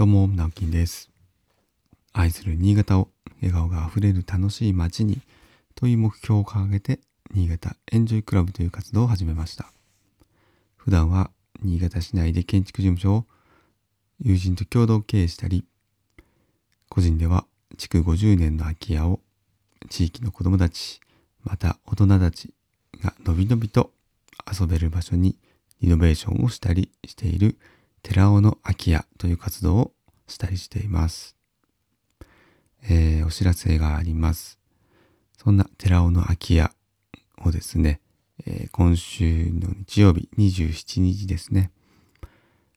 どうも、直樹です。愛する新潟を笑顔があふれる楽しい街にという目標を掲げて、新潟エンジョイクラブという活動を始めました。普段は新潟市内で建築事務所を友人と共同経営したり、個人では築50年の空き家を地域の子どもたち、また大人たちがのびのびと遊べる場所にリノベーションをしたりしている寺尾の空き家という活動をしたりしています。えーお知らせがあります。そんな寺尾の空き家をですね、えー今週の日曜日27日ですね、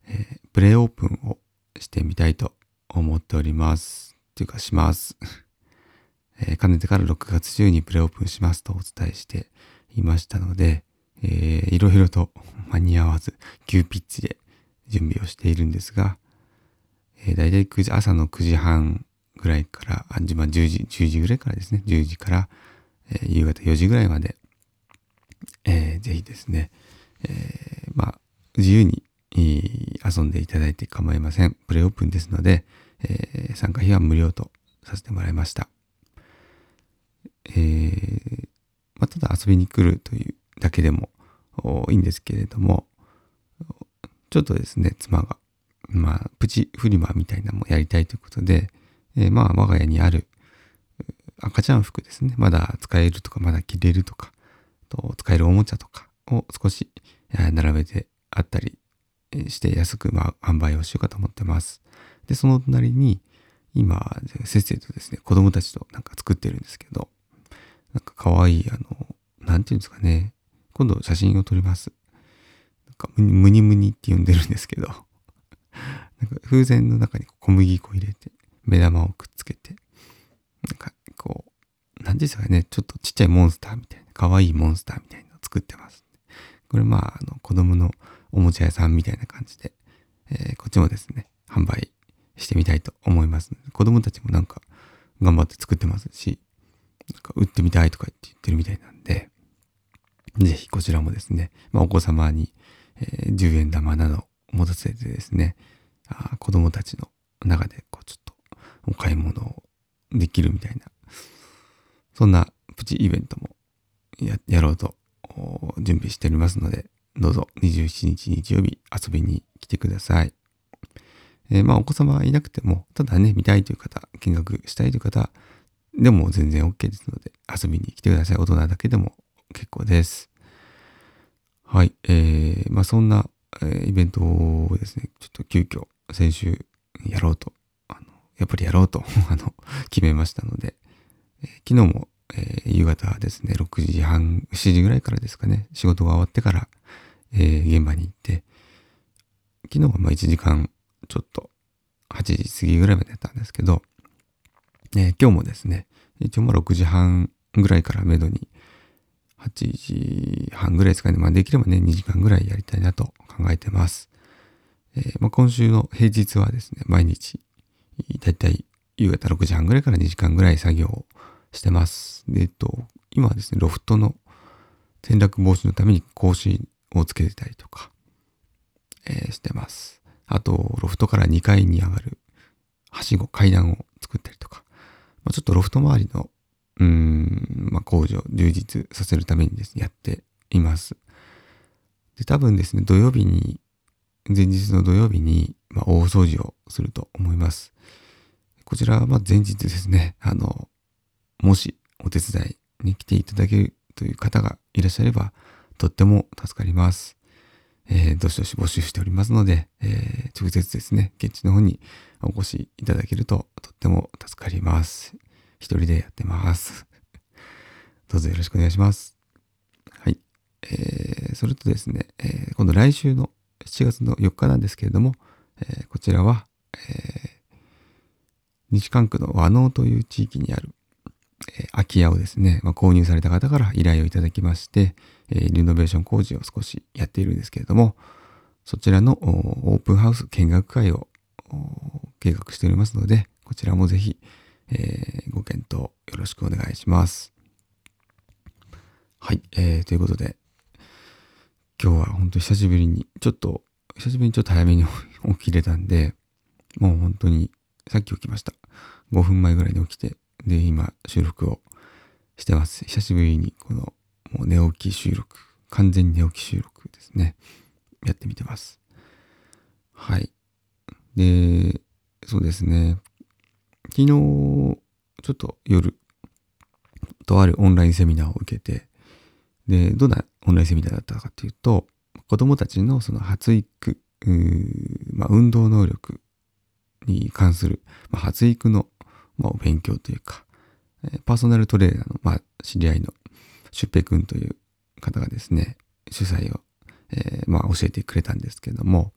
えープレオープンをしてみたいと思っております。というかします。えーかねてから6月中にプレオープンしますとお伝えしていましたので、えーいろいろと間に合わず急ピッチで準備をしているんですが、えー、大体9時、朝の9時半ぐらいから、あ、じまあ、10時、10時ぐらいからですね、10時から、えー夕方4時ぐらいまで、えーぜひですね、えーまあ、自由に、えー遊んでいただいて構いません。プレイオープンですので、えー参加費は無料とさせてもらいました。えーまあ、ただ遊びに来るというだけでもいいんですけれども、ちょっとですね、妻が、まあ、プチフリマみたいなのもやりたいということで、えーまあ、我が家にある赤ちゃん服ですね、まだ使えるとか、まだ着れるとか、と使えるおもちゃとかを少し並べてあったりして安く、ま、販売をしようかと思ってます。で、その隣に、今、せっせとですね、子供たちとなんか作ってるんですけど、なんか可愛い、あの、なんていうんですかね、今度写真を撮ります。かムニムニって呼んでるんですけど、なんか風船の中に小麦粉入れて、目玉をくっつけて、なんかこう、なんですかね、ちょっとちっちゃいモンスターみたいな、可愛いモンスターみたいなのを作ってます。これまあ、あの、子供のおもちゃ屋さんみたいな感じで、えーこっちもですね、販売してみたいと思います。子供たちもなんか頑張って作ってますし、なんか売ってみたいとかって言ってるみたいなんで、ぜひこちらもですね、まあ、お子様に、えー10円玉など持たせてですね、あ子供たちの中でこうちょっとお買い物をできるみたいな、そんなプチイベントもややろうと準備しておりますので、どうぞ27日日曜日遊びに来てください。えーまあお子様はいなくても、ただね、見たいという方、見学したいという方でも全然 OK ですので、遊びに来てください。大人だけでも結構です。はい。えー、まあそんな、えーイベントをですね、ちょっと急遽先週やろうと、あの、やっぱりやろうと、あの、決めましたので、えー昨日も、えー夕方ですね、6時半、7時ぐらいからですかね、仕事が終わってから、えー現場に行って、昨日はまあ1時間ちょっと8時過ぎぐらいまでやったんですけど、えー今日もですね、一応まあ6時半ぐらいからめどに8時半ぐらいですかね、まあできればね2時間ぐらいやりたいなと考えてます。えーまあ、今週の平日はですね、毎日だいたい夕方6時半ぐらいから2時間ぐらい作業をしてます。で、えっと、今はですね、ロフトの転落防止のために格子をつけてたりとか、えーしてます。あと、ロフトから2階に上がるはしご、階段を作ったりとか、まあ、ちょっとロフト周りの、うん、まあ、工事を充実させるためにですね、やっています。で、多分ですね、土曜日に、前日の土曜日に、まあ、大掃除をすると思います。こちらは、ま、前日ですね、あの、もしお手伝いに来ていただけるという方がいらっしゃれば、とっても助かります。えーどしどし募集しておりますので、えー直接ですね、現地の方にお越しいただけるととっても助かります。一人でやってます。どうぞよろしくお願いします。はい。えーそれとですね、えー今度来週の7月の4日なんですけれども、えーこちらは、え西関区の和能という地域にある、え空き家をですね、まあ、購入された方から依頼をいただきまして、えリノベーション工事を少しやっているんですけれども、そちらのオープンハウス見学会を計画しておりますので、こちらもぜひ、えーご検討よろしくお願いします。はい、えーということで、今日は本当久しぶりに、ちょっと、久しぶりにちょっと早めに 起きれたんで、もう本当に、さっき起きました。5分前ぐらいに起きて、で、今、収録をしてます。久しぶりに、この、もう寝起き収録、完全に寝起き収録ですね。やってみてます。はい。で、そうですね。昨日、ちょっと夜、とあるオンラインセミナーを受けて、で、どんなオンラインセミナーだったかというと、子供たちのその発育、まあ、運動能力に関する、まあ、発育の、まあ、お勉強というか、パーソナルトレーナーの、まあ、知り合いのシュッペ君という方がですね、主催を、えー、まあ、教えてくれたんですけども、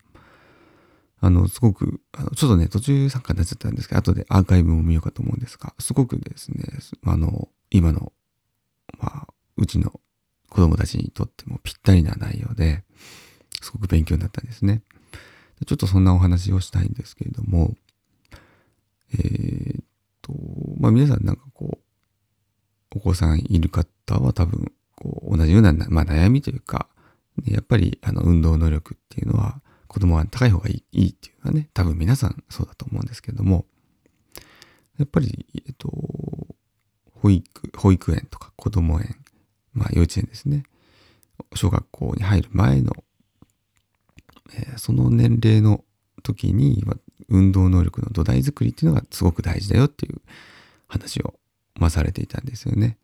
あの、すごく、あのちょっとね、途中参加になっちゃったんですけど、後でアーカイブも見ようかと思うんですが、すごくですね、あの、今の、まあ、うちの子供たちにとってもぴったりな内容で、すごく勉強になったんですね。ちょっとそんなお話をしたいんですけれども、えー、っと、まあ皆さんなんかこう、お子さんいる方は多分、こう、同じような、まあ悩みというか、やっぱりあの運動能力っていうのは子供は高い方がいいっていうのはね、多分皆さんそうだと思うんですけれども、やっぱり、えっと、保育、保育園とか子供園、まあ幼稚園ですね。小学校に入る前の、えー、その年齢の時に、運動能力の土台作りっていうのがすごく大事だよっていう話を、まあ、されていたんですよね。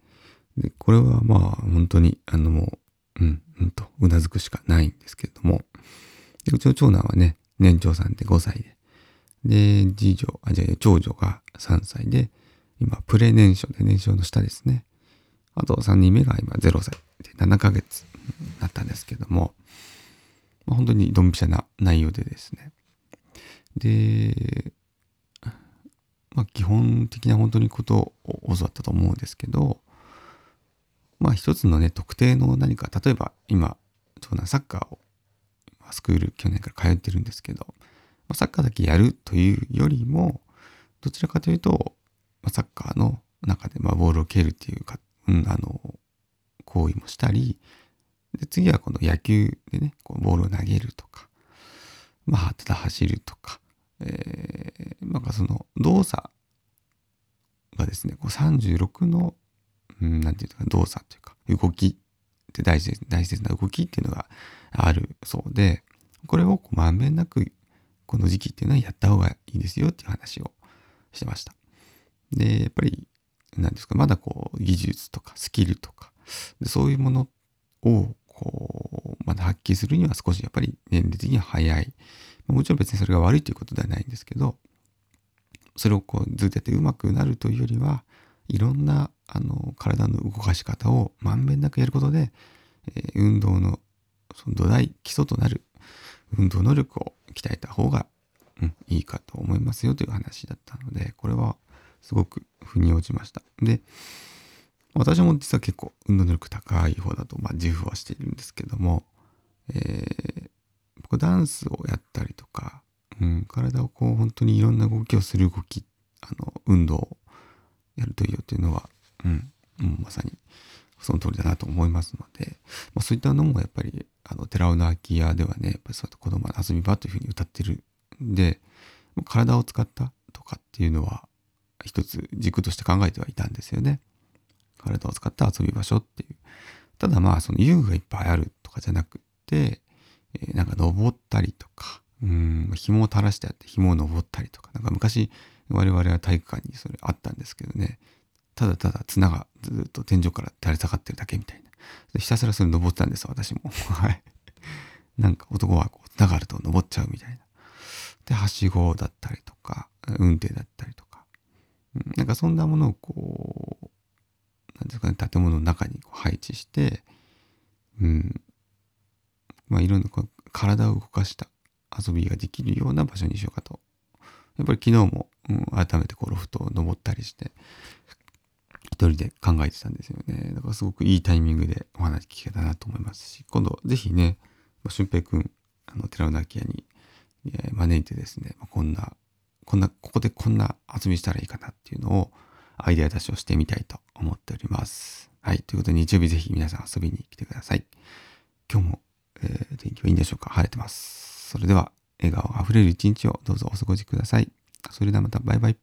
で、これはまあ本当に、あのもう、うん、うんと、うなずくしかないんですけれども、でうちの長男はね、年長さんで5歳で、で、次女、あ、じゃあ長女が3歳で、今、プレ年少で年少の下ですね。あと3人目が今0歳で7ヶ月になったんですけども、まあ、本当にドンピシャな内容でですね。で、まあ基本的な本当にことを教わったと思うんですけど、まあ一つのね、特定の何か、例えば今、長男サッカーをスクール去年から通ってるんですけど、サッカーだけやるというよりも、どちらかというと、ま、サッカーの中でまボールを蹴るっていうか、うん、あの、行為もしたり、で次はこの野球でね、こうボールを投げるとか、まあ、ただ走るとか、えー、なんかその動作がですね、こう36の、うん、なんていうか動作というか、動きって大事大切な動きっていうのがあるそうで、これをまんべんなくこの時期っていうのはやった方がいいですよっていう話をしてました。で、やっぱり、何ですか、まだこう技術とかスキルとか、そういうものをこう、まだ発揮するには少しやっぱり年齢的には早い。もちろん別にそれが悪いということではないんですけど、それをこうずっとやってうまくなるというよりは、いろんなあの体の動かし方をまんべんなくやることで、えー、運動のその土台、基礎となる運動能力を鍛えた方が、うん、いいかと思いますよという話だったので、これはすごく腑に落ちました。で、私も実は結構運動能力高い方だと、まあ、自負はしているんですけども、えー、僕ダンスをやったりとか、うん、体をこう本当にいろんな動きをする動き、あの、運動をやるといいよっていうのは、うん、うまさにその通りだなと思いますので、まあ、そういったのもやっぱり、あの、寺尾の空き家ではね、やっぱりそうやって子供の遊び場というふうに歌ってるんで、体を使ったとかっていうのは、一つ軸として考えてはいたんですよね。体を使った遊び場所っていう。ただまあ、その遊具がいっぱいあるとかじゃなくって、えー、なんか登ったりとか、うん、紐を垂らしてあって紐を登ったりとか、なんか昔我々は体育館にそれあったんですけどね、ただただ綱がずっと天井から垂れ下がってるだけみたいな。ひたすらそれ登ったんです私も。はい。なんか男はこう綱があると登っちゃうみたいな。で、はしごだったりとか、運転だったりとか。なんかそんなものをこう、なんですかね、建物の中にこう配置して、うん。まあいろんなこう体を動かした遊びができるような場所にしようかと。やっぱり昨日も、うん、改めてこうロフトを登ったりして、一人で考えてたんですよね。だからすごくいいタイミングでお話聞けたなと思いますし、今度ぜひね、俊平くん、あの、寺尾明に、え招いてですね、こんな、こんな、ここでこんな遊びしたらいいかなっていうのを、アイデア出しをしてみたいと思っております。はい。ということで日曜日ぜひ皆さん遊びに来てください。今日も、えー、天気はいいんでしょうか？晴れてます。それでは、笑顔あふれる一日をどうぞお過ごしください。それではまたバイバイ。